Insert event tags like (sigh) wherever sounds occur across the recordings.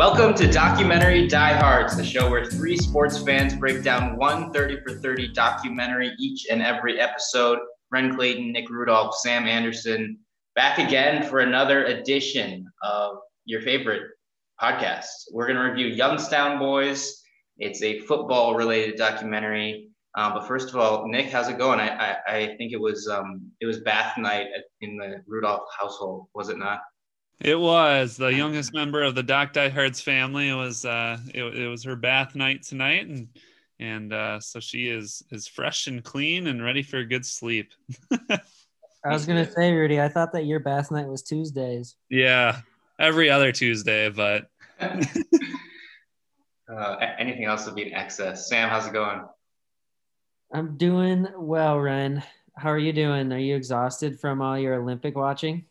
Welcome to Documentary Diehards, the show where three sports fans break down one 30 for 30 documentary each and every episode. Ren Clayton, Nick Rudolph, Sam Anderson, back again for another edition of your favorite podcast. We're going to review Youngstown Boys. It's a football related documentary. Um, but first of all, Nick, how's it going? I, I, I think it was um, it was bath night in the Rudolph household, was it not? It was the youngest member of the Doc Diehards family. It was uh, it, it was her bath night tonight, and and uh, so she is is fresh and clean and ready for a good sleep. (laughs) I was gonna say, Rudy, I thought that your bath night was Tuesdays. Yeah, every other Tuesday, but (laughs) uh, anything else would be an excess. Sam, how's it going? I'm doing well, Ren. How are you doing? Are you exhausted from all your Olympic watching?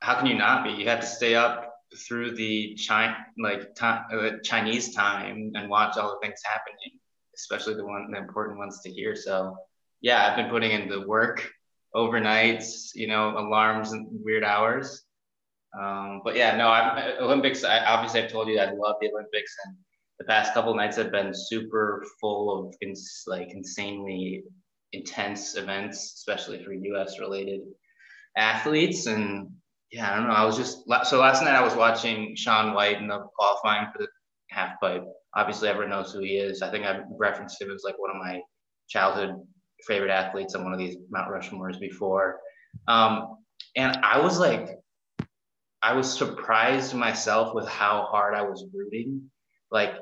How can you not be? You have to stay up through the China, like time, uh, Chinese time and watch all the things happening, especially the one, the important ones to hear. So, yeah, I've been putting in the work overnights, you know, alarms and weird hours. Um, but yeah, no, I'm, Olympics. I, obviously, I've told you I love the Olympics, and the past couple nights have been super full of ins- like insanely intense events, especially for U.S. related athletes. And yeah, I don't know. I was just so last night I was watching Shaun White in the qualifying for the half pipe. Obviously, everyone knows who he is. I think I've referenced him as like one of my childhood favorite athletes on one of these Mount Rushmores before. Um, and I was like, I was surprised myself with how hard I was rooting, like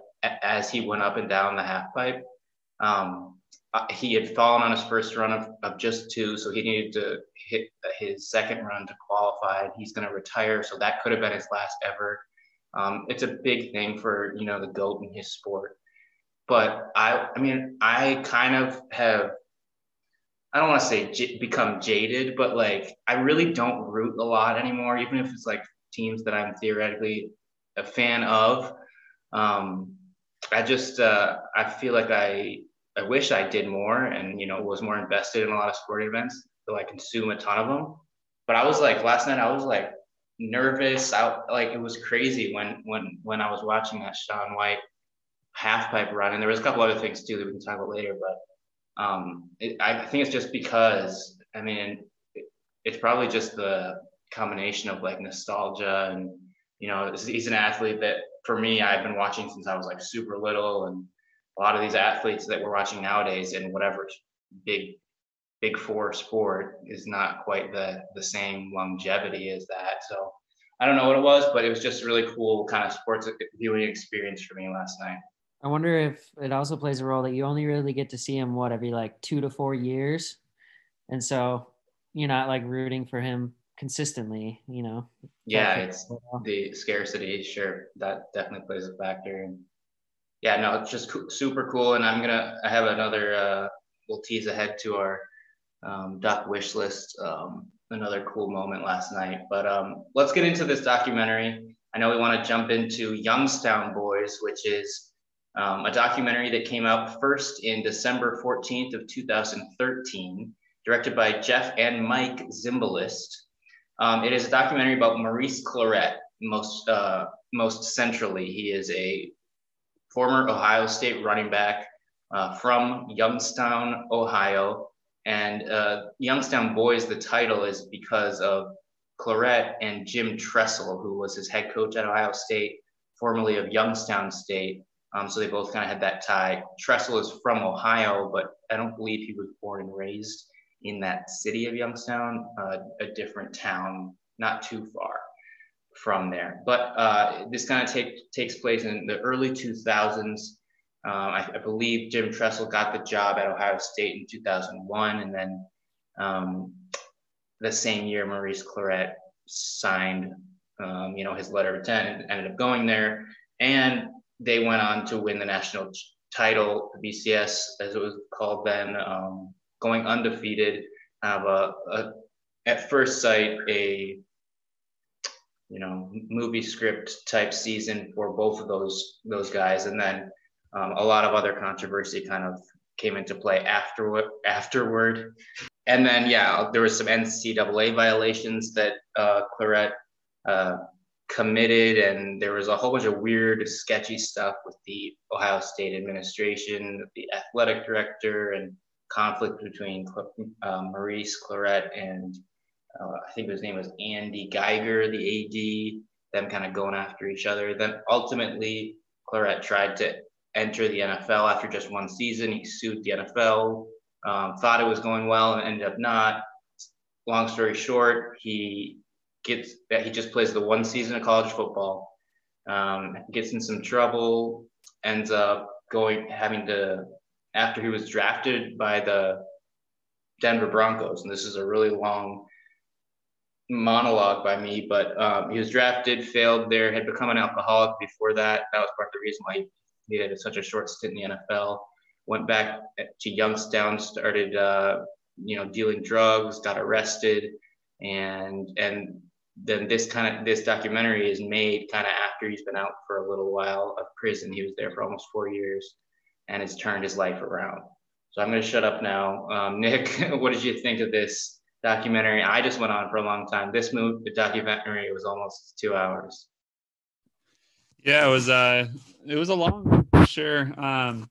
as he went up and down the half pipe. Um, uh, he had fallen on his first run of, of just two, so he needed to hit his second run to qualify. He's going to retire, so that could have been his last ever. Um, it's a big thing for you know the goat in his sport. But I, I mean, I kind of have. I don't want to say j- become jaded, but like I really don't root a lot anymore, even if it's like teams that I'm theoretically a fan of. Um, I just uh, I feel like I I wish I did more and you know was more invested in a lot of sporting events to I consume a ton of them. But I was like last night I was like nervous. I like it was crazy when when when I was watching that Shaun White half pipe run, and there was a couple other things too that we can talk about later. But um, it, I think it's just because I mean it, it's probably just the combination of like nostalgia and you know he's an athlete that for me I've been watching since I was like super little and a lot of these athletes that we're watching nowadays in whatever big big four sport is not quite the the same longevity as that. So I don't know what it was, but it was just a really cool kind of sports viewing experience for me last night. I wonder if it also plays a role that you only really get to see him what every like two to four years, and so you're not like rooting for him consistently. You know. Yeah, it's the scarcity. Sure, that definitely plays a factor. And yeah, no, it's just co- super cool. And I'm gonna I have another uh, we'll tease ahead to our um, doc wish list. Um, another cool moment last night. But um, let's get into this documentary. I know we want to jump into Youngstown Boys, which is um, a documentary that came out first in December 14th of 2013, directed by Jeff and Mike Zimbalist. Um, it is a documentary about Maurice Clarett, Most uh, most centrally, he is a former Ohio State running back uh, from Youngstown, Ohio. And uh, Youngstown Boys, the title is because of Clarett and Jim Tressel, who was his head coach at Ohio State, formerly of Youngstown State. Um, so they both kind of had that tie. Tressel is from Ohio, but I don't believe he was born and raised in that city of Youngstown, uh, a different town, not too far from there. But uh, this kind of take, takes place in the early 2000s. Um, I, I, believe Jim Tressel got the job at Ohio State in 2001, and then um, the same year Maurice Clarett signed, um, you know, his letter of intent and ended up going there, and they went on to win the national title, the BCS as it was called then, um, going undefeated. Have a, a at first sight a you know movie script type season for both of those those guys. And then um, a lot of other controversy kind of came into play afterward afterward. And then yeah there was some ncaa violations that uh, clarett uh, committed, and there was a whole bunch of weird, sketchy stuff with the Ohio State administration, the athletic director, and conflict between uh, Maurice Clarett and uh, I think his name was Andy Geiger, the AD, them kind of going after each other. Then ultimately, Clarett tried to enter the NFL after just one season. He sued the NFL, um, thought it was going well, and ended up not. Long story short, he gets that he just plays the one season of college football, um, gets in some trouble, ends up going having to after he was drafted by the Denver Broncos, and this is a really long monologue by me, but um, he was drafted, failed there, had become an alcoholic before that. That was part of the reason why he had such a short stint in the NFL. Went back to Youngstown, started uh, you know dealing drugs, got arrested, and and then this kind of this documentary is made kind of after he's been out for a little while of prison. He was there for almost four years, and it's turned his life around. So I'm going to shut up now. Um, (laughs) Nick, what did you think of this documentary? I just went on for a long time. This movie, the documentary, was almost two hours. Yeah, it was. Uh, it was a long, for sure. Um,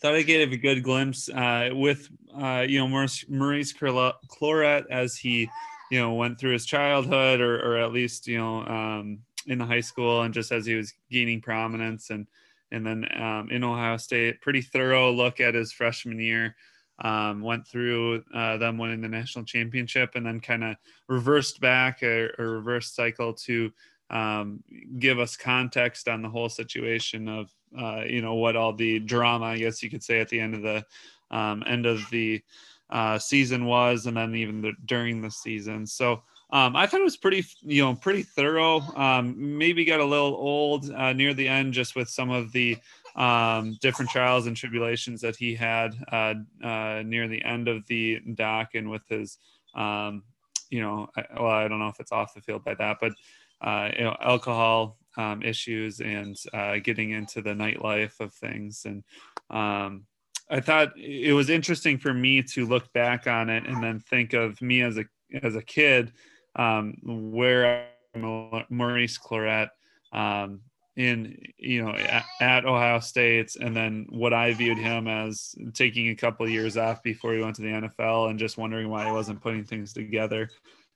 thought I gave a good glimpse uh, with, uh, you know, Maurice, Maurice Clarett as he you know went through his childhood or, or at least you know um, in the high school and just as he was gaining prominence and and then um, in Ohio State, pretty thorough look at his freshman year. Um, went through uh, them winning the national championship and then kind of reversed back a, or reverse cycle to um, give us context on the whole situation of uh, you know what all the drama I guess you could say at the end of the um, end of the uh, season was, and then even the, during the season. So um, I thought it was pretty, you know, pretty thorough. Um, maybe got a little old uh, near the end, just with some of the um, different trials and tribulations that he had uh, uh, near the end of the doc, and with his, um, you know, well, I don't know if it's off the field by that, but uh, you know, alcohol um, issues and uh, getting into the nightlife of things. And um, I thought it was interesting for me to look back on it and then think of me as a as a kid, um, where Maurice Clarett um, in you know at, Ohio State, and then what I viewed him as taking a couple of years off before he went to the NFL, and just wondering why he wasn't putting things together.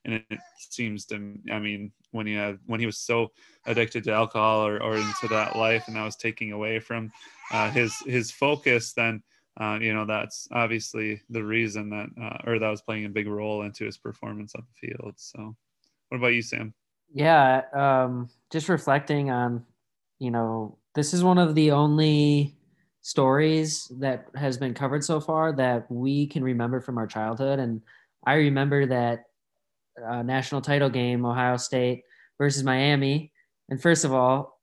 And it seems to, I mean, when he had when he was so addicted to alcohol or, or into that life, and that was taking away from uh, his his focus, then uh, you know that's obviously the reason that uh, or that was playing a big role into his performance on the field so what about you sam yeah um, just reflecting on you know this is one of the only stories that has been covered so far that we can remember from our childhood and i remember that uh, national title game ohio state versus miami and first of all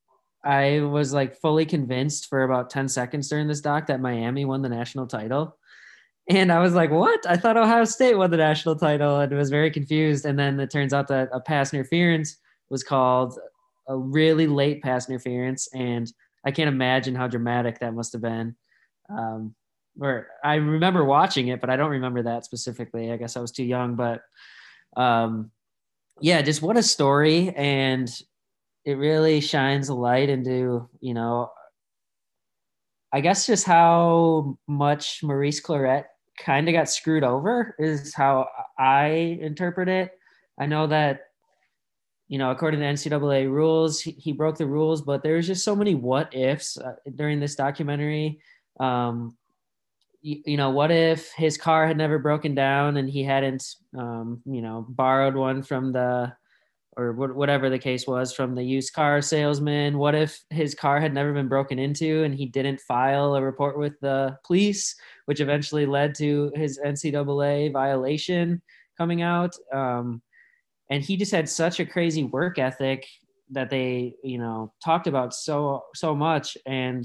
I was like fully convinced for about 10 seconds during this doc that Miami won the national title. And I was like, what? I thought Ohio State won the national title and was very confused. And then it turns out that a pass interference was called a really late pass interference. And I can't imagine how dramatic that must have been. Um, or I remember watching it, but I don't remember that specifically. I guess I was too young, but um, yeah, just what a story. And it really shines a light into you know i guess just how much maurice clarett kind of got screwed over is how i interpret it i know that you know according to ncaa rules he, he broke the rules but there's just so many what ifs uh, during this documentary um, you, you, know what if his car had never broken down and he hadn't um, you know borrowed one from the or whatever the case was from the used car salesman. What if his car had never been broken into and he didn't file a report with the police, which eventually led to his NCAA violation coming out? Um, and he just had such a crazy work ethic that they, you know, talked about so so much. And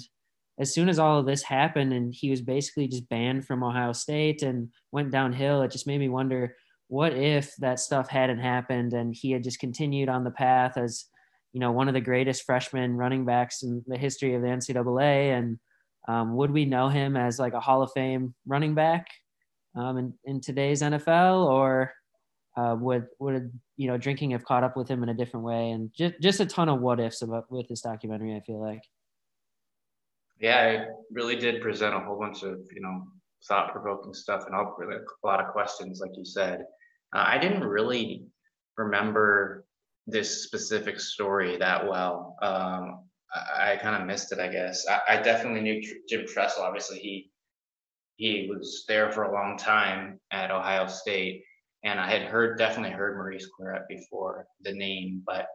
as soon as all of this happened, and he was basically just banned from Ohio State and went downhill, it just made me wonder what if that stuff hadn't happened and he had just continued on the path as you know one of the greatest freshman running backs in the history of the NCAA and um, would we know him as like a Hall of Fame running back um, in, in today's NFL or uh, would would you know drinking have caught up with him in a different way, and just just a ton of what ifs about with this documentary. I feel like. Yeah, it really did present a whole bunch of you know thought provoking stuff and a lot of questions, like you said. Uh, I didn't really remember this specific story that well. Um, I, I kind of missed it, I guess. I, I definitely knew Jim Tressel. Obviously, he he was there for a long time at Ohio State, and I had heard definitely heard Maurice Clarett before the name, but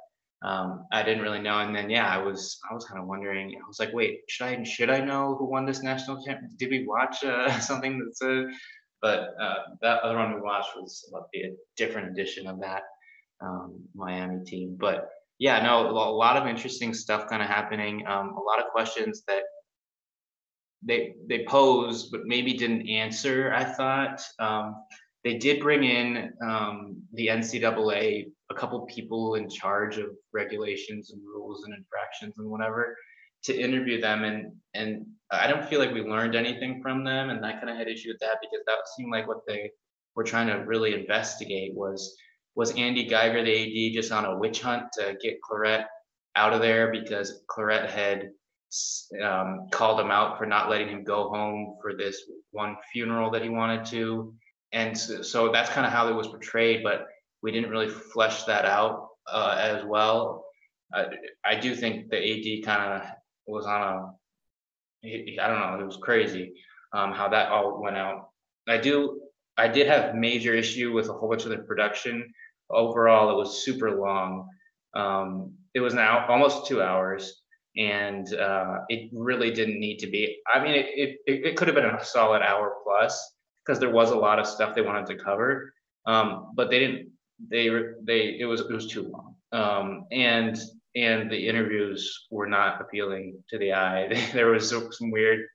um, I didn't really know. And then yeah, I was I was kind of wondering. I was like, wait, should I should I know who won this national championship? Did we watch uh, (laughs) something that's a but uh, that other one we watched was the different edition of that um, Miami team. But yeah, no, a lot of interesting stuff kind of happening. Um, a lot of questions that they they posed but maybe didn't answer. I thought um, they did bring in um, the NCAA, a couple people in charge of regulations and rules and infractions and whatever, to interview them, and and I don't feel like we learned anything from them, and I kind of had issue with that because that seemed like what they were trying to really investigate was was Andy Geiger the AD just on a witch hunt to get Clarett out of there because Clarett had um, called him out for not letting him go home for this one funeral that he wanted to. And so, so that's kind of how it was portrayed, but we didn't really flesh that out uh, as well. Uh, I do think the AD kind of was on a, I don't know, it was crazy um, how that all went out. I do, I did have major issue with a whole bunch of the production. Overall, it was super long. Um, it was now almost two hours and uh, it really didn't need to be. I mean, it, it, it could have been a solid hour plus because there was a lot of stuff they wanted to cover, um, but they didn't. They they it was it was too long, um, and and the interviews were not appealing to the eye. (laughs) there was some weird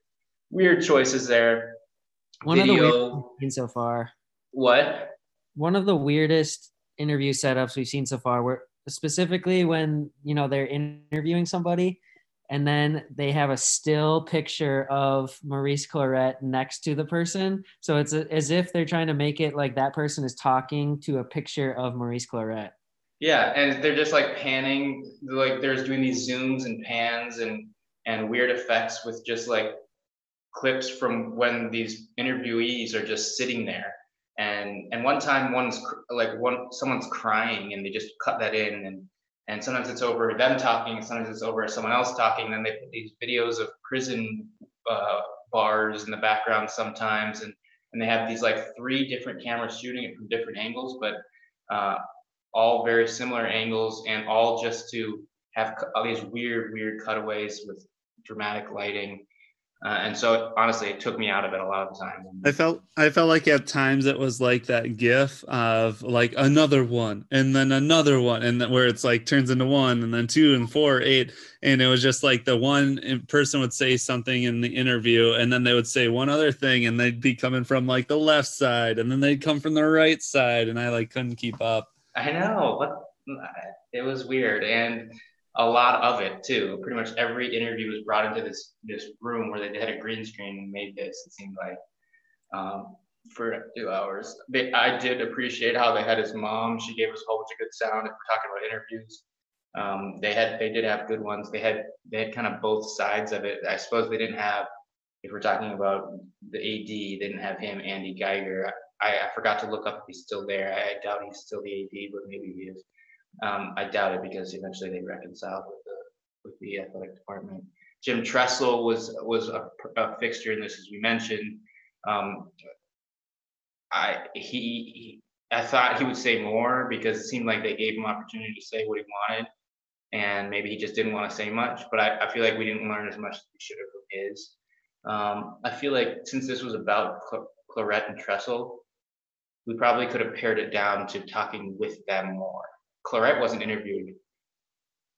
weird choices there. One Video, of the weirdest seen so far. What? One of the weirdest interview setups we've seen so far, where specifically when you know they're interviewing somebody and then they have a still picture of Maurice Clarett next to the person. So it's as if they're trying to make it like that person is talking to a picture of Maurice Clarett. Yeah, and they're just like panning, like there's doing these zooms and pans and and weird effects with just like clips from when these interviewees are just sitting there. And and one time one's like one someone's crying and they just cut that in and and sometimes it's over them talking, sometimes it's over someone else talking. Then they put these videos of prison uh, bars in the background sometimes, and and they have these like three different cameras shooting it from different angles, but uh, all very similar angles, and all just to have all these weird, weird cutaways with dramatic lighting. Uh, and so honestly, it took me out of it a lot of the time. I felt I felt like at times it was like that GIF of like another one and then another one, and then where it's like turns into one and then two and four, eight, and it was just like the one person would say something in the interview, and then they would say one other thing, and they'd be coming from like the left side, and then they'd come from the right side, and I like couldn't keep up. I know what it was weird, and a lot of it too. Pretty much every interview was brought into this this room where they had a green screen and made this. It seemed like um, for two hours. They, I did appreciate how they had his mom. She gave us a whole bunch of good sound. If we're talking about interviews, um, they had they did have good ones. They had they had kind of both sides of it. I suppose they didn't have. If we're talking about the AD, they didn't have him, Andy Geiger. I, I forgot to look up if he's still there. I, I doubt he's still the AD, but maybe he is. Um, I doubt it because eventually they reconciled with the with the athletic department. Jim Tressel was was a, a fixture in this, as we mentioned. Um, I he, I thought he would say more because it seemed like they gave him opportunity to say what he wanted, and maybe he just didn't want to say much. But I, I feel like we didn't learn as much as we should have from his. Um, I feel like since this was about Cl- and Tressel, we probably could have pared it down to talking with them more. Clarett wasn't interviewed,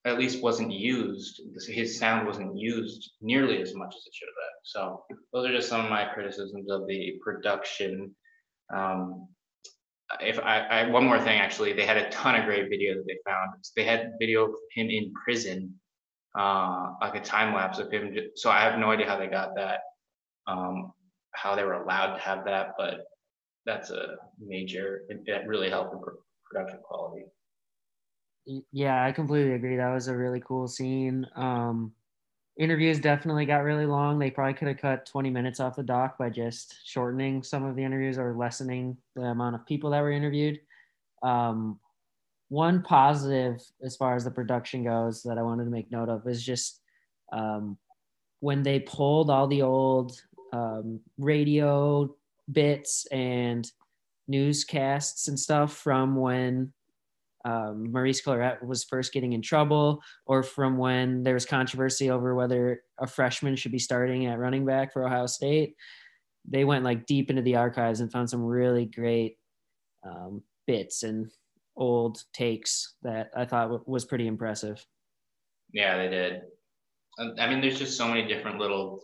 at least wasn't used. His sound wasn't used nearly as much as it should have been. So those are just some of my criticisms of the production. Um, if I, I, one more thing actually, they had a ton of great video that they found. They had video of him in prison, uh, like a time lapse of him. So I have no idea how they got that, um, how they were allowed to have that, but that's a major that really helped production quality. Yeah, I completely agree. That was a really cool scene. Um, interviews definitely got really long. They probably could have cut 20 minutes off the doc by just shortening some of the interviews or lessening the amount of people that were interviewed. Um, one positive as far as the production goes that I wanted to make note of is just um, when they pulled all the old um, radio bits and newscasts and stuff from when um, Maurice Clarett was first getting in trouble, or from when there was controversy over whether a freshman should be starting at running back for Ohio State. They went like deep into the archives and found some really great um, bits and old takes that I thought w- was pretty impressive. Yeah, they did. I mean, there's just so many different little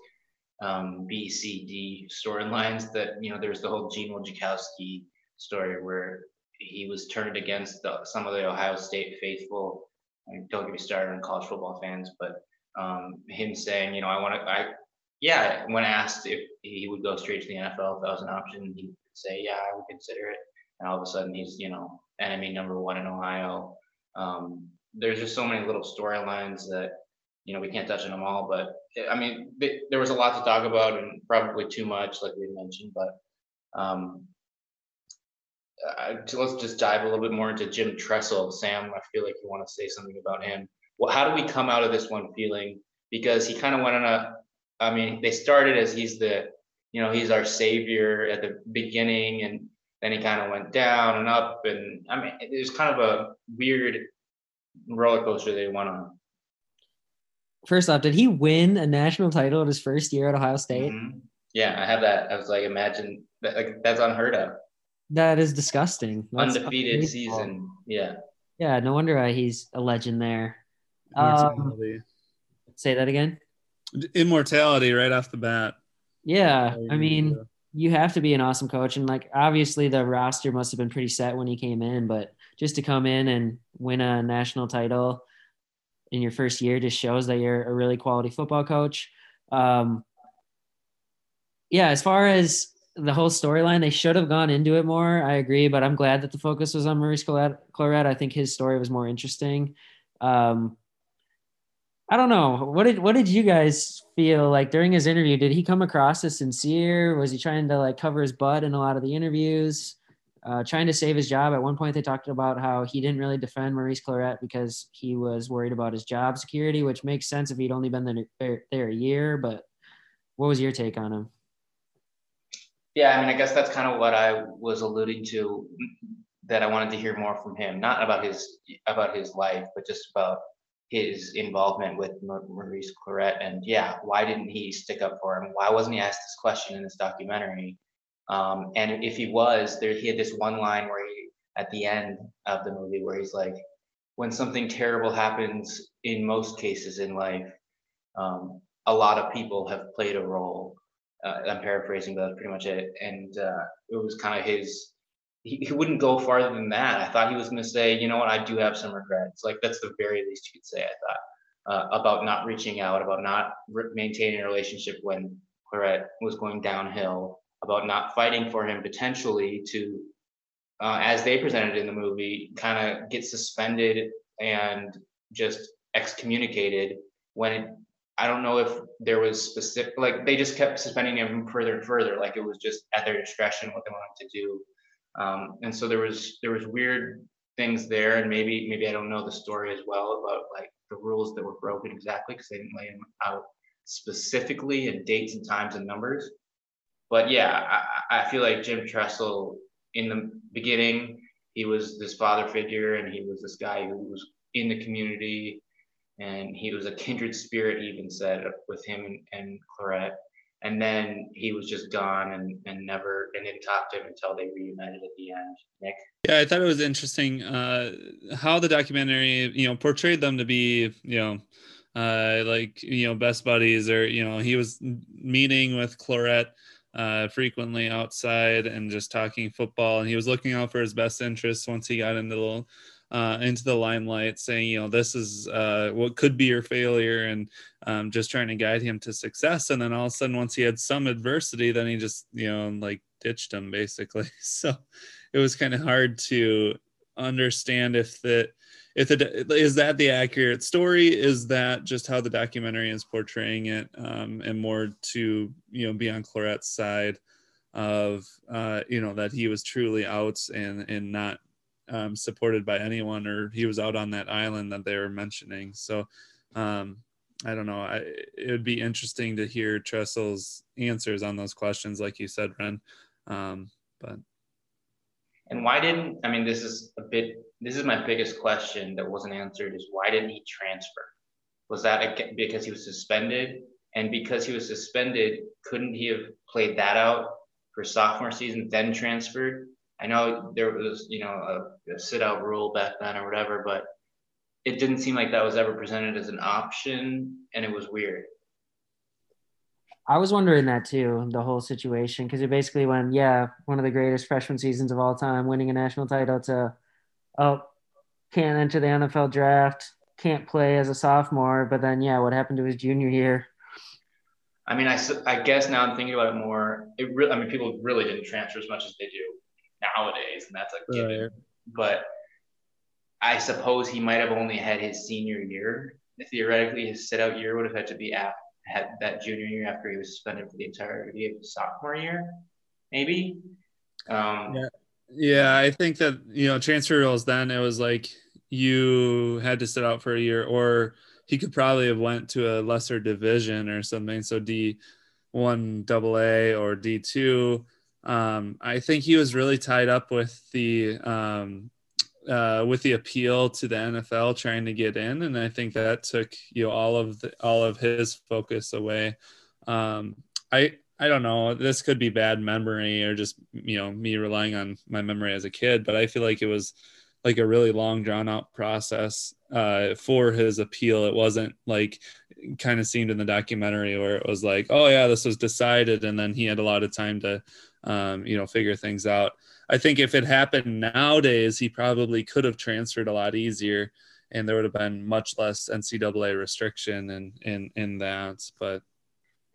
um, B, C, D storylines that, you know, there's the whole Gene Wojciechowski story where he was turned against the, some of the Ohio State faithful. Don't get me started on college football fans, but um, him saying, you know, I want to, I, yeah, when asked if he would go straight to the NFL if that was an option, he would say, yeah, I would consider it. And all of a sudden he's, you know, enemy number one in Ohio. Um, there's just so many little storylines that, you know, we can't touch on them all, but I mean, there was a lot to talk about and probably too much, like we mentioned, but um, uh, let's just dive a little bit more into Jim Tressel. Sam, I feel like you want to say something about him. Well, how do we come out of this one feeling? Because he kind of went on a, I mean, they started as he's the, you know, he's our savior at the beginning, and then he kind of went down and up, and I mean, it was kind of a weird roller coaster they went on. First off, did he win a national title in his first year at Ohio State? Mm-hmm. Yeah, I have that. I was like, imagine that, like that's unheard of. That is disgusting. That's Undefeated season. Yeah. Yeah. No wonder why he's a legend there. Um, say that again. Immortality right off the bat. Yeah. I mean, you have to be an awesome coach. And like, obviously, the roster must have been pretty set when he came in, but just to come in and win a national title in your first year just shows that you're a really quality football coach. Um, yeah, as far as the whole storyline. They should have gone into it more. I agree, but I'm glad that the focus was on Maurice Clarett. I think his story was more interesting. Um, I don't know. What did what did you guys feel like during his interview? Did he come across as sincere? Was he trying to like cover his butt in a lot of the interviews? Uh, trying to save his job. At one point, they talked about how he didn't really defend Maurice Clarett because he was worried about his job security, which makes sense if he'd only been there, there a year. But what was your take on him? Yeah, I mean, I guess that's kind of what I was alluding to that I wanted to hear more from him, not about his about his life, but just about his involvement with Maurice Clarett. And yeah, why didn't he stick up for him? Why wasn't he asked this question in this documentary? Um, and if he was, there he had this one line where he at the end of the movie where he's like, when something terrible happens in most cases in life, um, a lot of people have played a role uh, I'm paraphrasing, but that's pretty much it. And uh, it was kind of his. He, he wouldn't go farther than that. I thought he was going to say, you know what, I do have some regrets. Like that's the very least you could say. I thought uh, about not reaching out, about not re- maintaining a relationship when Clarett was going downhill, about not fighting for him potentially to, uh, as they presented in the movie, kind of get suspended and just excommunicated when it I don't know if there was specific like they just kept suspending him further and further, like it was just at their discretion what they wanted to do. Um, and so there was there was weird things there, and maybe maybe I don't know the story as well about like the rules that were broken exactly because they didn't lay them out specifically and dates and times and numbers. But yeah, I, I feel like Jim Tressel in the beginning he was this father figure and he was this guy who was in the community and he was a kindred spirit, even said, with him and, and. And then he was just gone and, and never and didn't talk to him until they reunited at the end. Nick? Yeah, I thought it was interesting uh, how the documentary, you know, portrayed them to be, you know, uh, like, you know, best buddies or, you know, he was meeting with Clarett uh, frequently outside and just talking football. And he was looking out for his best interests once he got into the uh, into the limelight, saying, you know, this is uh, what could be your failure, and um, just trying to guide him to success. And then all of a sudden, once he had some adversity, then he just, you know, like ditched him basically. (laughs) So it was kind of hard to understand if that if it is that the accurate story is that just how the documentary is portraying it um, and more to you know be on Clarett's side of uh, you know that he was truly out and and not um, supported by anyone or he was out on that island that they were mentioning so um, I don't know I, it would be interesting to hear Tressel's answers on those questions like you said Ren um, but and why didn't I mean this is a bit this is my biggest question that wasn't answered is why didn't he transfer? Was that because he was suspended? And because he was suspended, couldn't he have played that out for sophomore season, then transferred? I know there was, you know, a, a sit out rule back then or whatever, but it didn't seem like that was ever presented as an option and it was weird. I was wondering that too, the whole situation, because it basically went, yeah, one of the greatest freshman seasons of all time, winning a national title to, oh, can't enter the NFL draft, can't play as a sophomore. But then, yeah, what happened to his junior year? I mean, I, I guess now I'm thinking about it more. It really, I mean, people really didn't transfer as much as they do nowadays, and that's a given. Right. But I suppose he might have only had his senior year. Theoretically, his sit out year would have had to be after had that junior year after he was suspended for the entirety of his sophomore year, maybe. Um, yeah. yeah, I think that you know transfer rules. Then it was like you had to sit out for a year, or he could probably have went to a lesser division or something. So D one double A or D two. Um, I think he was really tied up with the um, uh, with the appeal to the NFL trying to get in, and I think that took you know all of the, all of his focus away. Um, I I don't know. This could be bad memory or just you know me relying on my memory as a kid, but I feel like it was like a really long drawn out process uh, for his appeal. It wasn't like kind of seemed in the documentary where it was like, oh yeah, this was decided, and then he had a lot of time to um, you know figure things out. I think if it happened nowadays, he probably could have transferred a lot easier, and there would have been much less NCAA restriction and in, in in that. But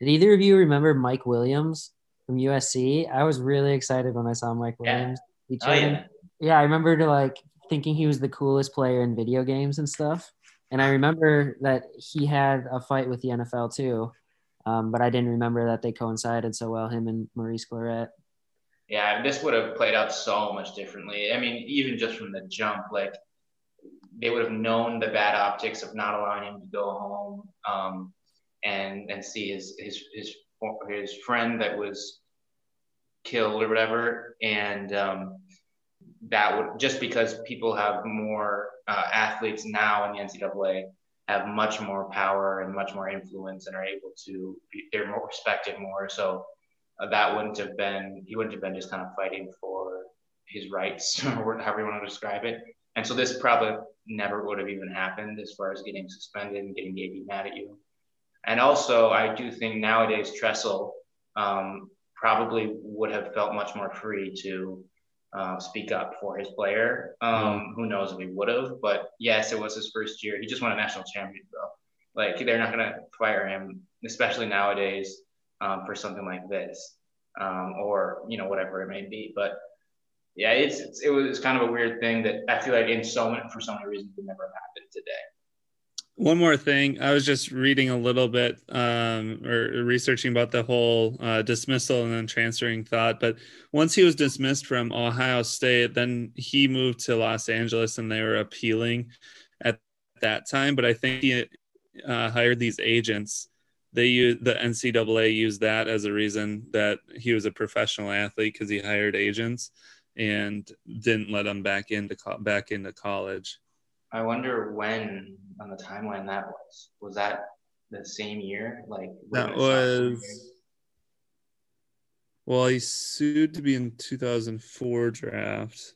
did either of you remember Mike Williams from USC? I was really excited when I saw Mike Williams. Yeah. Oh, yeah. yeah, I remember to like thinking he was the coolest player in video games and stuff. And I remember that he had a fight with the NFL too. Um, but I didn't remember that they coincided so well, him and Maurice Clarett yeah, this would have played out so much differently. I mean, even just from the jump, like they would have known the bad optics of not allowing him to go home um, and and see his his his his friend that was killed or whatever, and um, that would just because people have more uh, athletes now in the NCAA have much more power and much more influence and are able to they're more respected more. So that wouldn't have been he wouldn't have been just kind of fighting for his rights (laughs) or however you want to describe it. And so this probably never would have even happened as far as getting suspended and getting AB mad at you. And also, I do think nowadays Tressel um, probably would have felt much more free to uh, speak up for his player. Um, mm. Who knows if he would have? But yes, it was his first year. He just won a national championship, though. Like they're not going to fire him, especially nowadays um, for something like this, um, or you know whatever it may be. But yeah, it's, it's, it was kind of a weird thing that I feel like in so many for so many reasons would never happen today. One more thing, I was just reading a little bit um, or researching about the whole uh, dismissal and then transferring thought. But once he was dismissed from Ohio State, then he moved to Los Angeles and they were appealing at that time. But I think he uh, hired these agents they use the NCAA used that as a reason that he was a professional athlete because he hired agents and didn't let him back into back into college. I wonder when on the timeline that was. Was that the same year? Like that was. Well, he sued to be in 2004 draft.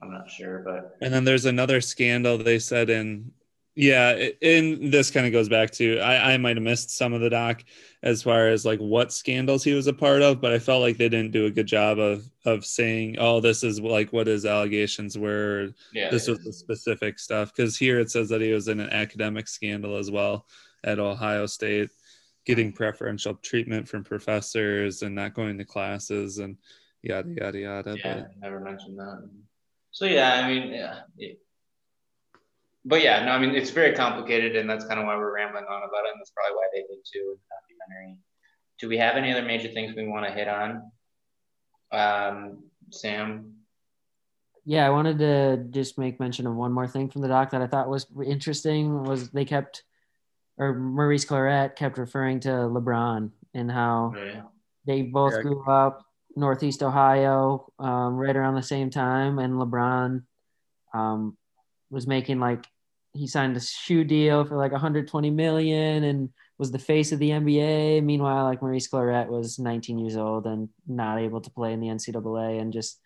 I'm not sure, but and then there's another scandal they said in yeah, and this kind of goes back to I, I might have missed some of the doc as far as like what scandals he was a part of, but I felt like they didn't do a good job of of saying, oh, this is like what his allegations were. Yeah, this was the specific stuff because here it says that he was in an academic scandal as well at Ohio State getting preferential treatment from professors and not going to classes and yada yada yada. Yeah, but. never mentioned that. So yeah, I mean, yeah. It, but yeah, no, I mean it's very complicated, and that's kind of why we're rambling on about it, and that's probably why they did too in the documentary. Do we have any other major things we want to hit on? Um, Sam. Yeah, I wanted to just make mention of one more thing from the doc that I thought was interesting was they kept or Maurice Clarett kept referring to LeBron and how oh, yeah. they both yeah. grew up Northeast Ohio um, right around the same time, and LeBron um, was making like he signed a shoe deal for like 120 million and was the face of the NBA. Meanwhile, like Maurice Clarett was 19 years old and not able to play in the NCAA, and just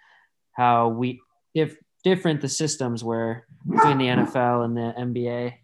how we if different the systems were between the NFL and the NBA.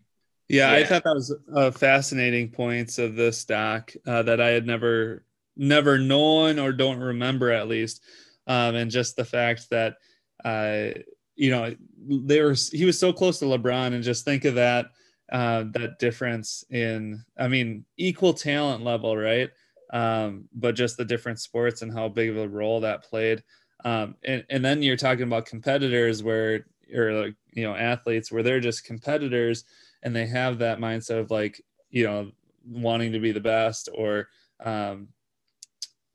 Yeah, yeah. I thought that was a fascinating points of this doc uh, that I had never never known or don't remember at least, um, and just the fact that uh, you know they were he was so close to LeBron, and just think of that uh, that difference in I mean equal talent level, right? Um, but just the different sports and how big of a role that played. Um, and, and then you're talking about competitors where or like you know athletes where they're just competitors and they have that mindset of like you know wanting to be the best or um,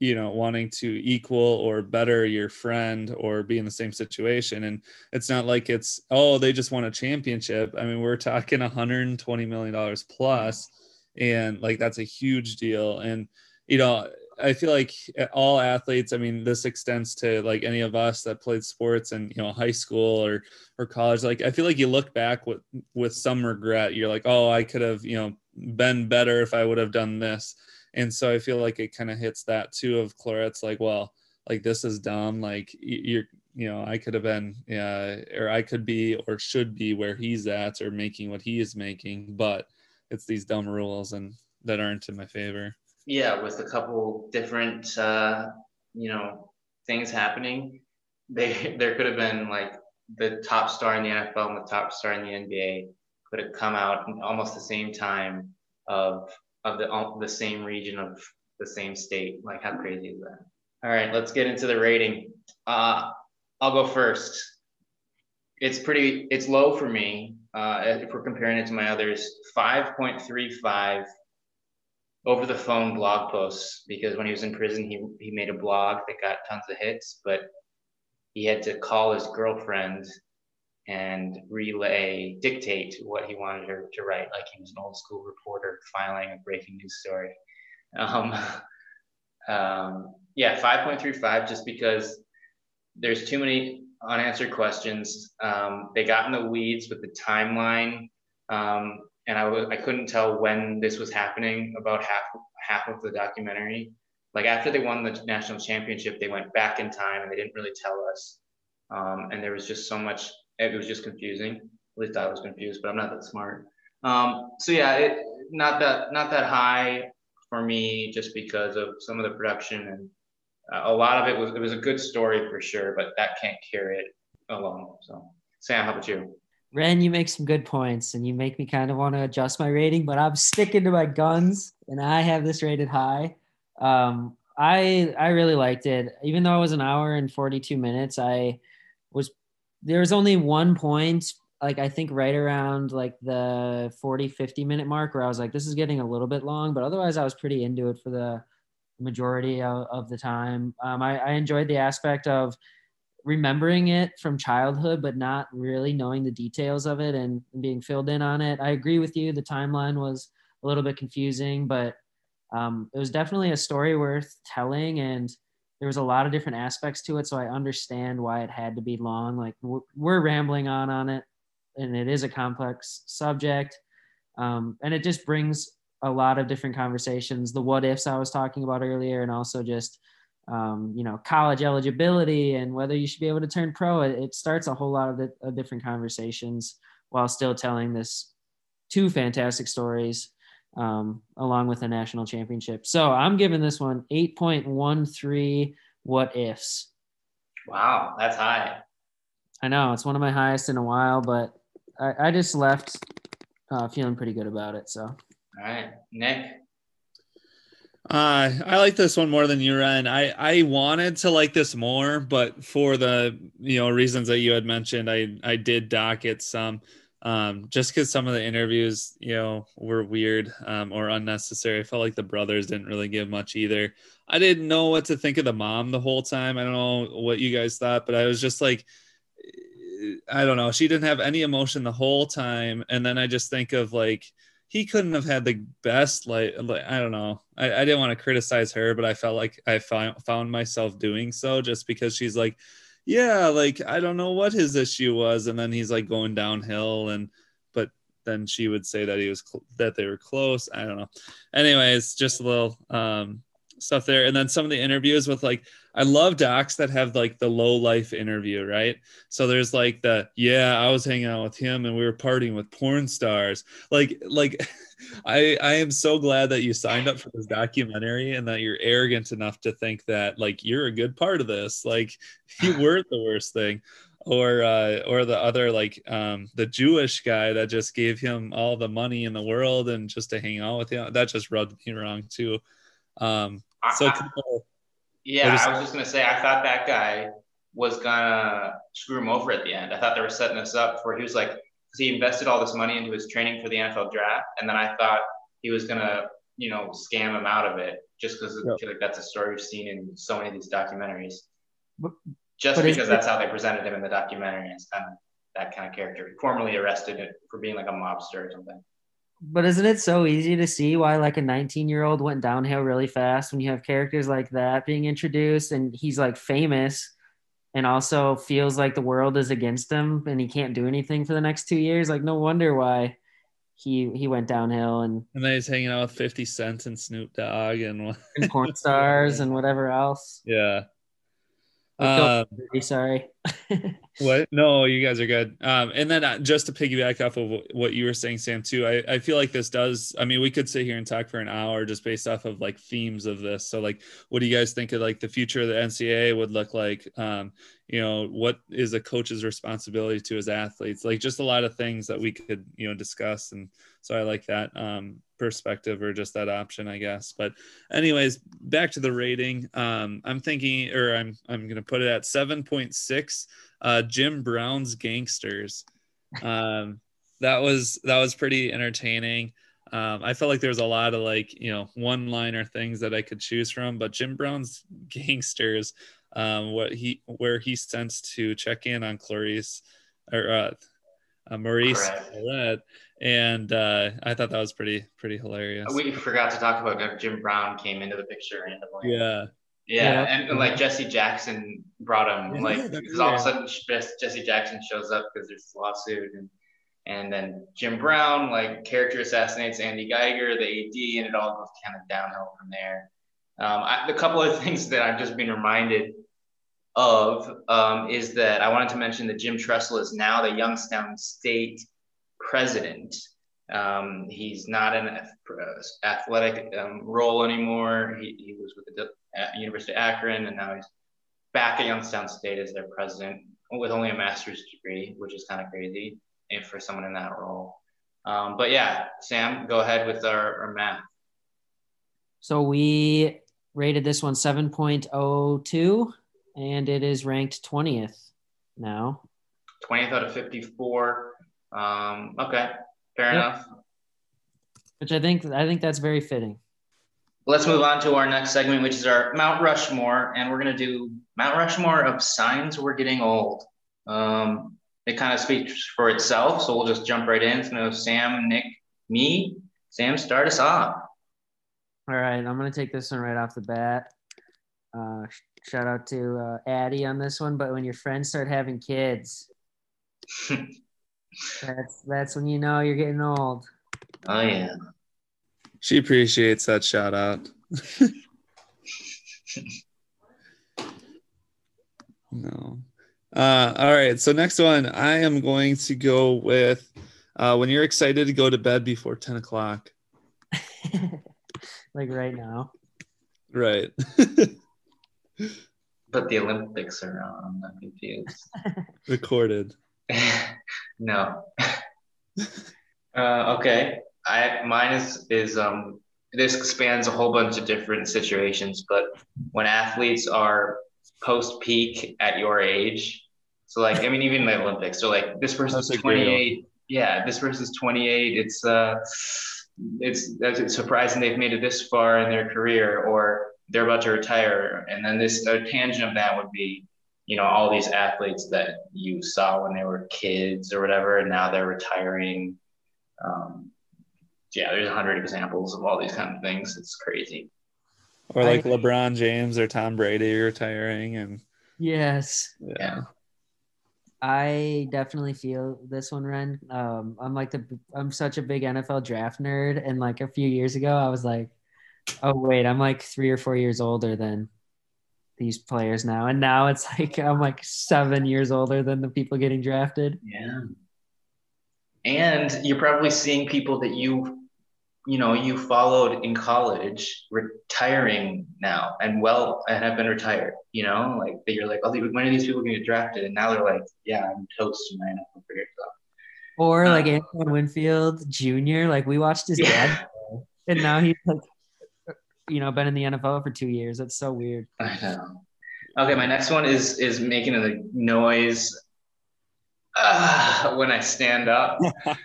you know wanting to equal or better your friend or be in the same situation and it's not like it's oh they just won a championship i mean we're talking 120 million dollars plus and like that's a huge deal and you know I feel like all athletes, I mean, this extends to like any of us that played sports in, you know, high school or, or college. Like, I feel like you look back with, with some regret. You're like, oh, I could have, you know, been better if I would have done this. And so I feel like it kind of hits that too of Clarett's like, well, like this is dumb. Like you're, you know, I could have been, yeah, or I could be or should be where he's at or making what he is making, but it's these dumb rules and that aren't in my favor yeah, with a couple different uh, you know things happening, they there could have been like the top star in the NFL and the top star in the NBA could have come out almost the same time of of the the same region of the same state. Like how crazy is that? All right, let's get into the rating. Uh, I'll go first. It's pretty. It's low for me. Uh, if we're comparing it to my others, five point three five over the phone blog posts because when he was in prison, he, he made a blog that got tons of hits, but he had to call his girlfriend and relay, dictate what he wanted her to write, like he was an old school reporter filing a breaking news story. Um, (laughs) um, yeah, 5.35, just because there's too many unanswered questions. Um, they got in the weeds with the timeline. Um, and I I couldn't tell when this was happening about half half of the documentary. Like after they won the national championship, they went back in time and they didn't really tell us. Um, and there was just so much. It was just confusing. At least I was confused, but I'm not that smart. Um, so yeah, it not that not that high for me, just because of some of the production and uh, a lot of it was it was a good story for sure, but that can't carry it alone. So Sam, how about you? Ren, you make some good points and you make me kind of want to adjust my rating, but I'm sticking to my guns and I have this rated high. Um, I I really liked it. Even though it was an hour and 42 minutes, I there was only one point, like I think right around like the 40, 50 minute mark where I was like, this is getting a little bit long, but otherwise I was pretty into it for the majority of, of the time. Um, I, I enjoyed the aspect of remembering it from childhood, but not really knowing the details of it and, being filled in on it. I agree with you. The timeline was a little bit confusing, but um, it was definitely a story worth telling. And there was a lot of different aspects to it. So I understand why it had to be long. Like we're, rambling on on it, and it is a complex subject. Um, and it just brings a lot of different conversations. The what ifs I was talking about earlier, and also just um, you know, college eligibility and whether you should be able to turn pro. It, it starts a whole lot of, the, of different conversations while still telling this two fantastic stories um, along with a national championship. So I'm giving this one 8.13 what ifs. Wow, that's high. I know it's one of my highest in a while, but I, I just left uh, feeling pretty good about it. So, all right, Nick. Uh, I like this one more than you, Ryan. I I wanted to like this more, but for the you know reasons that you had mentioned, I I did dock it some, um, just because some of the interviews you know were weird um, or unnecessary. I felt like the brothers didn't really give much either. I didn't know what to think of the mom the whole time. I don't know what you guys thought, but I was just like, I don't know. She didn't have any emotion the whole time, and then I just think of like he couldn't have had the best like, like I don't know. I, I didn't want to criticize her, but I felt like I found found myself doing so just because she's like, yeah, like I don't know what his issue was, and then he's like going downhill, and but then she would say that he was cl- that they were close. I don't know. Anyways, just a little um stuff there, and then some of the interviews with like I love docs that have like the low life interview, right? So there's like the yeah, I was hanging out with him and we were partying with porn stars. Like like (laughs) I I am so glad that you signed up for this documentary and that you're arrogant enough to think that like you're a good part of this. Like (laughs) you weren't the worst thing. Or uh or the other like um the Jewish guy that just gave him all the money in the world and just to hang out with him. That just rubbed me wrong too. Um so I, yeah, I was just gonna say I thought that guy was gonna screw him over at the end. I thought they were setting us up for he was like because he invested all this money into his training for the NFL draft, and then I thought he was gonna you know scam him out of it just because yep. I feel like that's a story we've seen in so many of these documentaries. But, just but because that's how they presented him in the documentary, it's kind of that kind of character, formerly arrested for being like a mobster or something. But isn't it so easy to see why like a 19 year old went downhill really fast when you have characters like that being introduced and he's like famous and also feels like the world is against him and he can't do anything for the next two years? Like no wonder why he he went downhill and and then he's hanging out with 50 Cent and Snoop Dogg and, (laughs) and porn stars and whatever else. Yeah. Um, sorry. (laughs) what? No, you guys are good. Um, and then uh, just to piggyback off of what you were saying, Sam, too, I, I feel like this does. I mean, we could sit here and talk for an hour just based off of like themes of this. So, like, what do you guys think of like the future of the NCAA would look like? Um, you know, what is a coach's responsibility to his athletes? Like, just a lot of things that we could, you know, discuss. And so I like that. Um, perspective or just that option, I guess. But anyways, back to the rating. Um, I'm thinking, or I'm I'm gonna put it at 7.6. Uh, Jim Brown's Gangsters. Um, that was that was pretty entertaining. Um, I felt like there was a lot of like you know one liner things that I could choose from, but Jim Brown's Gangsters, um, what he where he sends to check in on Clarett or uh, uh, Maurice and uh, I thought that was pretty pretty hilarious. We forgot to talk about Jim Brown came into the picture randomly. Yeah. Yeah, yeah. And, and, like Jesse Jackson brought him, yeah, like because all of a sudden Jesse Jackson shows up because there's this lawsuit, and and then Jim Brown like character assassinates Andy Geiger, the AD, and it all goes kind of downhill from there. Um, I, the couple of (laughs) things that I've just been reminded of um, is that I wanted to mention that Jim Tressel is now the Youngstown State president. Um, he's not in an athletic um, role anymore. He, he was with the University of Akron, and now he's back at Youngstown State as their president with only a master's degree, which is kind of crazy for someone in that role. Um, but yeah, Sam, go ahead with our, our math. So we rated this one 7.02, and it is ranked 20th now. 20th out of 54. Um, okay, fair yep. enough. Which I think I think that's very fitting. Let's move on to our next segment, which is our Mount Rushmore, and we're gonna do Mount Rushmore of signs we're getting old. Um, it kind of speaks for itself, so we'll just jump right in. So Sam, Nick, me. Sam, start us off. All right, I'm gonna take this one right off the bat. Uh, shout out to uh, Addie on this one. But when your friends start having kids, (laughs) That's that's when you know you're getting old. Oh yeah. She appreciates that shout out. (laughs) no. Uh, all right. So next one, I am going to go with uh, when you're excited to go to bed before 10 o'clock. (laughs) like right now. Right. but the Olympics are on. I'm confused. (laughs) Recorded. (laughs) no. uh, okay. I mine is is um this spans a whole bunch of different situations, but when athletes are post peak at your age, so like I mean even the Olympics, so like this person's 28, yeah, this person's 28. It's uh it's it's surprising they've made it this far in their career or they're about to retire. And then this a tangent of that would be, you know, all these athletes that you saw when they were kids or whatever, and now they're retiring. Um, yeah, there's a hundred examples of all these kind of things. It's crazy. Or like I, LeBron James or Tom Brady retiring and yes. Yeah. yeah. I definitely feel this one, Ren. Um, I'm like the I'm such a big NFL draft nerd, and like a few years ago, I was like, oh wait, I'm like three or four years older than these players now, and now it's (laughs) like I'm like seven years older than the people getting drafted. Yeah, and you're probably seeing people that you you know you followed in college retiring now and well and have been retired you know like that you're like oh when are these people going to get drafted and now they're like yeah i'm toast to my NFL career so. or um, like Antoine Winfield Jr. Like we watched his (laughs) yeah. dad, and now he's like, you know, been in the NFL for two years. That's so weird. I know. Okay, my next one is is making a noise uh, when I stand up. (laughs)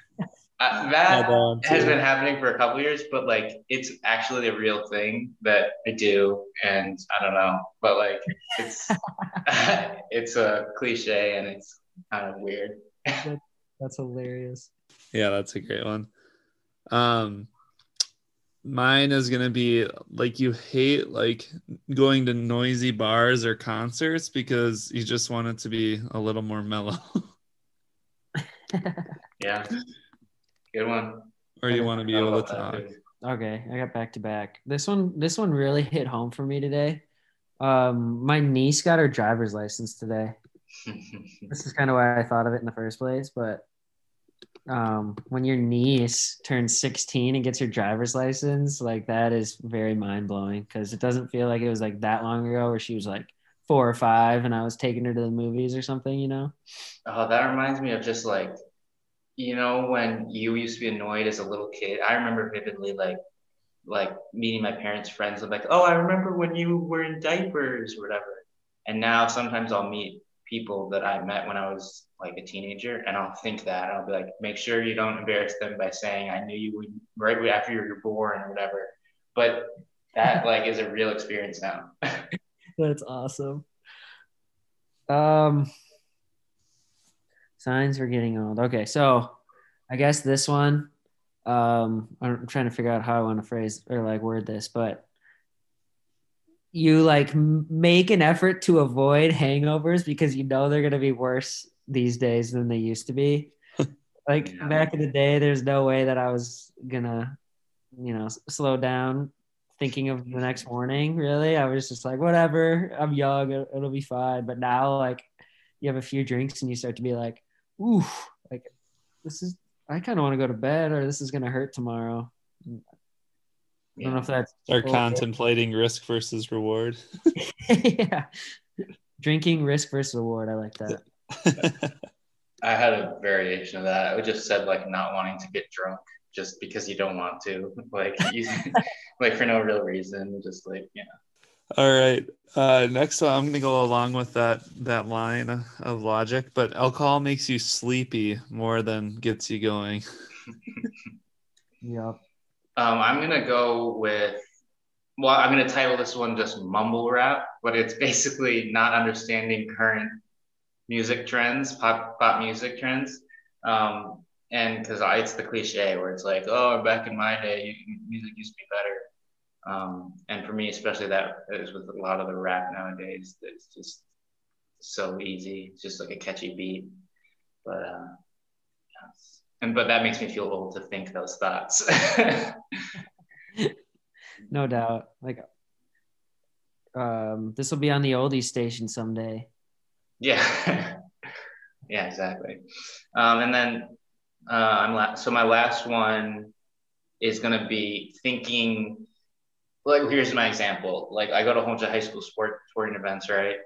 Uh, that has been happening for a couple years, but like it's actually a real thing that I do, and I don't know, but like it's (laughs) it's a cliche and it's kind of weird. that's hilarious. Yeah, that's a great one. Um, mine is gonna be like you hate like going to noisy bars or concerts because you just want it to be a little more mellow. (laughs) yeah. Good one. Or you want to be able to talk. Okay, I got back to back. This one, this one really (laughs) hit home for me today. Um, my niece got her driver's license today. (laughs) this is kind of why I thought of it in the first place. But um, when your niece turns 16 and gets her driver's license, like that is very mind blowing because it doesn't feel like it was like that long ago where she was like four or five and I was taking her to the movies or something, you know? Oh, that reminds me of just like you know when you used to be annoyed as a little kid i remember vividly like like meeting my parents friends I'm like oh i remember when you were in diapers or whatever and now sometimes i'll meet people that i met when i was like a teenager and i'll think that i'll be like make sure you don't embarrass them by saying i knew you would right after you were born or whatever. But that (laughs) like is a real experience now. (laughs) That's awesome. Um Signs for getting old. Okay, so I guess this one, um, I'm trying to figure out how I want to phrase or like word this, but you like make an effort to avoid hangovers because you know they're gonna be worse these days than they used to be. (laughs) like yeah. back in the day, there's no way that I was gonna, you know, slow down thinking of the next morning. Really, I was just like, whatever. I'm young, it'll be fine. But now, like, you have a few drinks and you start to be like, ooh, like this is I kind of want to go to bed or this is going to hurt tomorrow. I don't know if that's are contemplating risk versus reward. (laughs) yeah. Drinking risk versus reward. I like that. (laughs) I had a variation of that. I would just said like not wanting to get drunk just because you don't want to, (laughs) like you, like for no real reason, just like you know. All right. Uh, next one, I'm gonna go along with that that line of logic, but alcohol makes you sleepy more than gets you going. yep. Um, I'm gonna go with. Well, I'm gonna title this one just mumble rap, but it's basically not understanding current music trends, pop pop music trends. Um, and because it's the cliche where it's like, oh, back in my day, music used to be better um, and for me, especially that is with a lot of the rap nowadays, it's just so easy. It's just like a catchy beat. But uh, yes. And but that makes me feel old to think those thoughts. (laughs) no doubt. Like um, this will be on the oldies station someday. Yeah. (laughs) yeah, exactly. Um, and then uh, I'm la- so my last one is going to be thinking like here's my example. Like I go to a bunch of high school sport sporting events, right?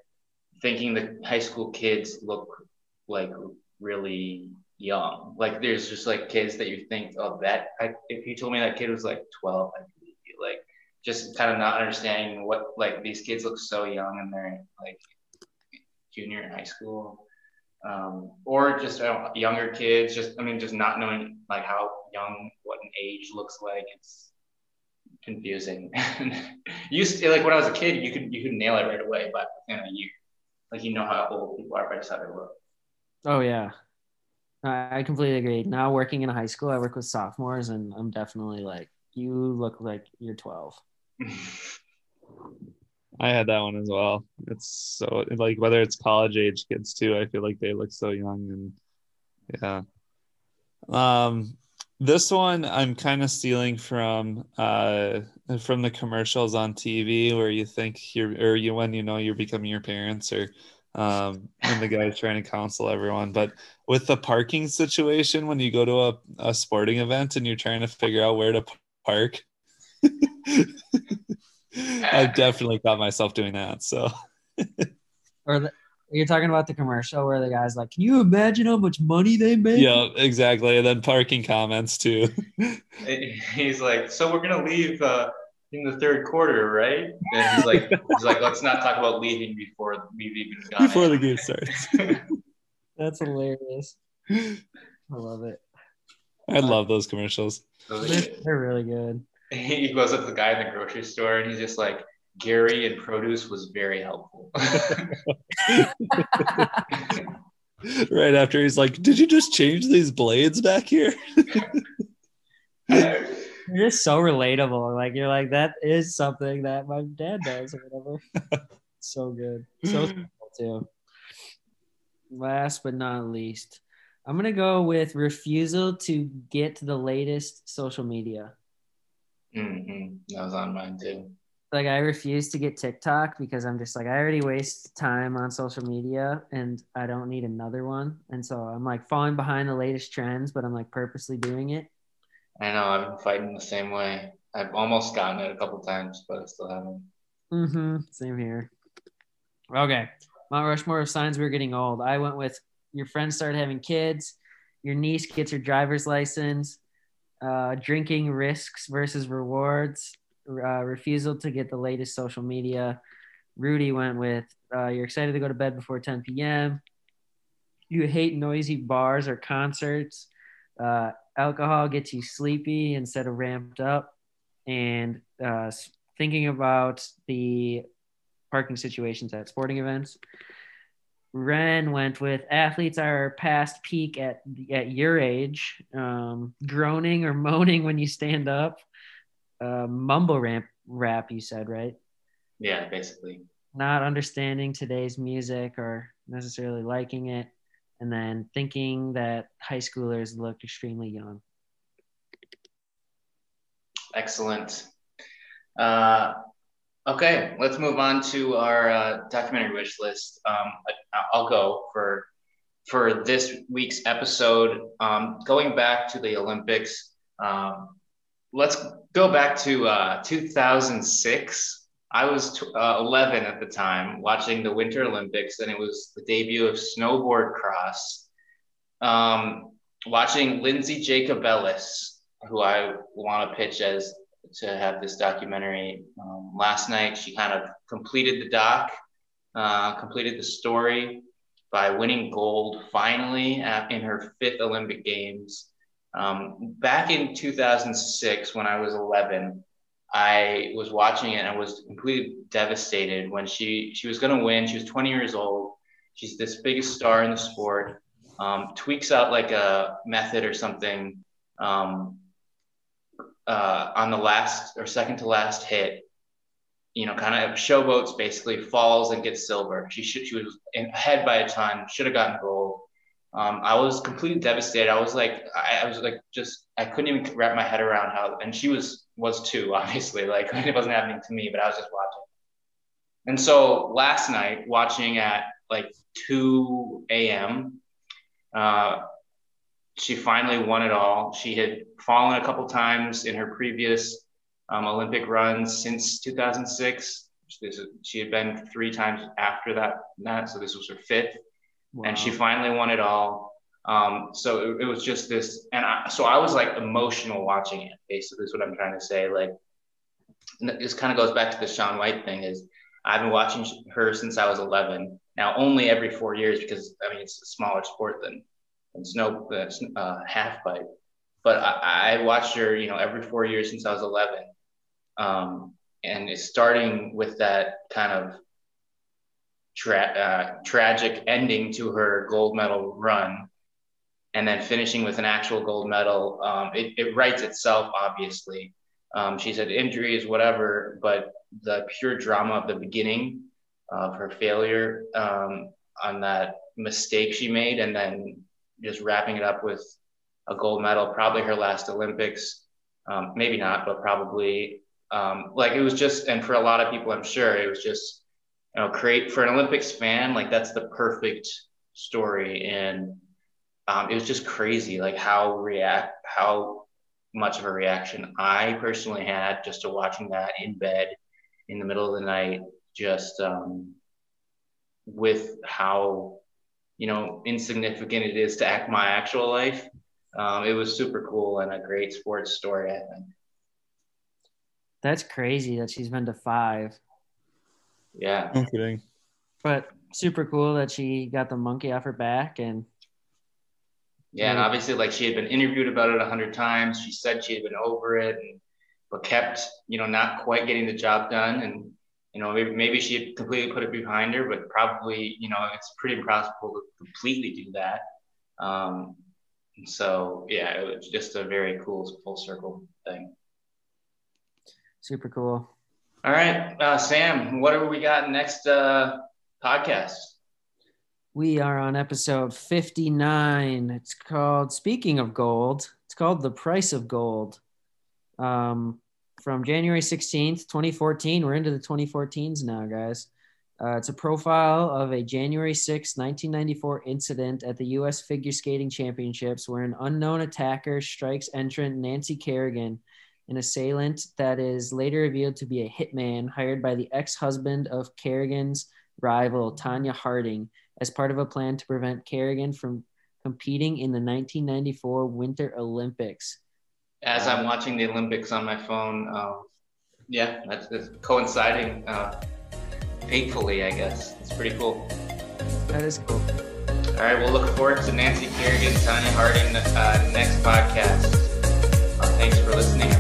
Thinking the high school kids look like really young. Like there's just like kids that you think, oh, that I, if you told me that kid was like 12, I'd you. Like just kind of not understanding what like these kids look so young and they're like junior in high school um, or just uh, younger kids just i mean just not knowing like how young what an age looks like it's confusing (laughs) used to, like when i was a kid you could you could nail it right away but in a year like you know how old people are by just how they look Oh yeah. I completely agree. Now working in a high school, I work with sophomores and I'm definitely like, you look like you're 12. (laughs) I had that one as well. It's so like whether it's college age kids too, I feel like they look so young and yeah. Um this one I'm kind of stealing from uh from the commercials on TV where you think you're or you when you know you're becoming your parents or um and the guy's trying to counsel everyone. But with the parking situation when you go to a, a sporting event and you're trying to figure out where to park. (laughs) I've definitely caught myself doing that. So (laughs) Or the, you're talking about the commercial where the guy's like, "Can you imagine how much money they make?" yeah, exactly. And then parking comments too. (laughs) he's like so we're gonna leave uh, in the third quarter right and he's like he's like let's not talk about leaving before we've even got Before the game starts. (laughs) That's hilarious. I love it. I love those commercials. They're, they're really good. he goes up to the guy in the grocery store and he's just like Gary and produce was very helpful. (laughs) right after he's like, Did you just change these blades back here? (laughs) (laughs) They're just so relatable. Like you're like, that is something that my dad does or whatever. (laughs) so good. So (clears throat) too. Last but not least, I'm gonna go with refusal to get to the latest social media. Mm-hmm. That was on mine too. like I refuse to get TikTok because I'm just like I already waste time on social media and I don't need another one. And so I'm like falling behind the latest trends, but I'm like purposely doing it. I know I've been fighting the same way. I've almost gotten it a couple times, but I still haven't. Mm-hmm. Same here. Okay. Mount Rushmore of signs we're getting old. I went with your friends started having kids, your niece gets her driver's license, uh, drinking risks versus rewards, uh, refusal to get the latest social media. Rudy went with uh, you're excited to go to bed before 10 p.m. You hate noisy bars or concerts. Uh, alcohol gets you sleepy instead of ramped up. And uh, thinking about the parking situations at sporting events. Ren went with athletes are past peak at at your age, um, groaning or (laughs) moaning when you stand up. Uh, mumble rap, rap, you said, right? Yeah, basically. Not understanding today's music or necessarily liking it, and then thinking that high schoolers look extremely young. Excellent. Uh, okay, let's move on to our uh, documentary wish list. Um, I'll go for for this week's episode. Um, going back to the Olympics, um, let's go back to uh, 2006. I was t- uh, 11 at the time, watching the Winter Olympics, and it was the debut of snowboard cross. Um, watching Lindsey Jacobellis, who I want to pitch as to have this documentary. Um, last night, she kind of completed the doc, uh, completed the story by winning gold finally at, in her fifth Olympic Games. Um, back in 2006, when I was 11, I was watching it and I was completely devastated when she she was going to win. She was 20 years old. She's this biggest star in the sport. Um, tweaks out like a method or something um, uh, on the last or second to last hit, you know, kind of showboats basically falls and gets silver. She should, she was ahead by a ton, should have gotten gold. Um, I was completely devastated. I was like, I, I was like, just, I couldn't even wrap my head around how, and she was, was too, (laughs) obviously, like (laughs) it wasn't happening to me, but I was just watching. And so last night, watching at like 2 a.m., uh, she finally won it all. She had fallen a couple times in her previous um, Olympic runs since 2006. This she had been three times after that, that, so this was her fifth, and she finally won it all. Um, so it, it was just this, and I, so I was like emotional watching it. Basically, is what I'm trying to say. Like this kind of goes back to the Shaun White thing. Is I've been watching her since I was 11. Now only every four years because I mean it's a smaller sport than than snow uh, half pipe. But I, I, watched her, you know, every four years since I was 11. Um, and it's starting with that kind of tra- uh, tragic ending to her gold medal run and then finishing with an actual gold medal. Um, it, it, writes itself, obviously. Um, she's had injuries, whatever, but the pure drama of the beginning of her failure um, on that mistake she made, and then just wrapping it up with a gold medal, probably her last Olympics. Um, maybe not, but probably. Um, like it was just, and for a lot of people, I'm sure it was just, you know, create for an Olympics fan, like that's the perfect story. And um, it was just crazy, like how react, how much of a reaction I personally had just to watching that in bed in the middle of the night, just um, with how you know insignificant it is to act my actual life. Um, it was super cool and a great sports story. I think. That's crazy that she's been to five. Yeah. No kidding. But super cool that she got the monkey off her back and yeah, and obviously, like she had been interviewed about it a hundred times. She said she had been over it, and, but kept, you know, not quite getting the job done. And you know, maybe, maybe she had completely put it behind her, but probably, you know, it's pretty impossible to completely do that. Um, so yeah, it was just a very cool full circle thing. Super cool. All right, uh, Sam, what have we got next uh, podcast? We are on episode 59. It's called, speaking of gold, it's called The Price of Gold. Um, from January 16th, 2014. We're into the 2014s now, guys. Uh, it's a profile of a January 6, 1994 incident at the U.S. Figure Skating Championships where an unknown attacker strikes entrant Nancy Kerrigan, an assailant that is later revealed to be a hitman hired by the ex husband of Kerrigan's rival, Tonya Harding as part of a plan to prevent Kerrigan from competing in the 1994 Winter Olympics. As I'm watching the Olympics on my phone, uh, yeah, that's, that's coinciding uh, fatefully, I guess. It's pretty cool. That is cool. All right, we'll look forward to Nancy Kerrigan, Tonya Harding uh, next podcast. Uh, thanks for listening.